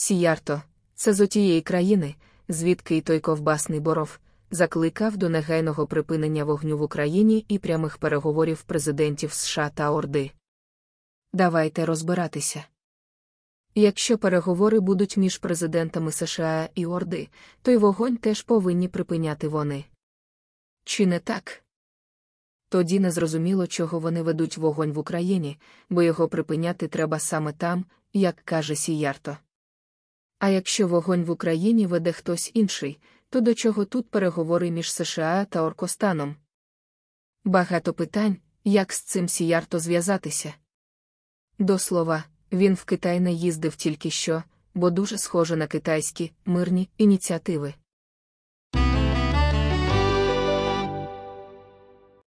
Сіярто, це з отієї країни, звідки й той ковбасний боров, закликав до негайного припинення вогню в Україні і прямих переговорів президентів США та Орди. Давайте розбиратися. Якщо переговори будуть між президентами США і Орди, то й вогонь теж повинні припиняти вони. Чи не так? Тоді незрозуміло, чого вони ведуть вогонь в Україні, бо його припиняти треба саме там, як каже Сіярто. А якщо вогонь в Україні веде хтось інший, то до чого тут переговори між США та Оркостаном? Багато питань, як з цим Сіярто зв'язатися. До слова, він в Китай не їздив тільки що, бо дуже схоже на китайські мирні ініціативи.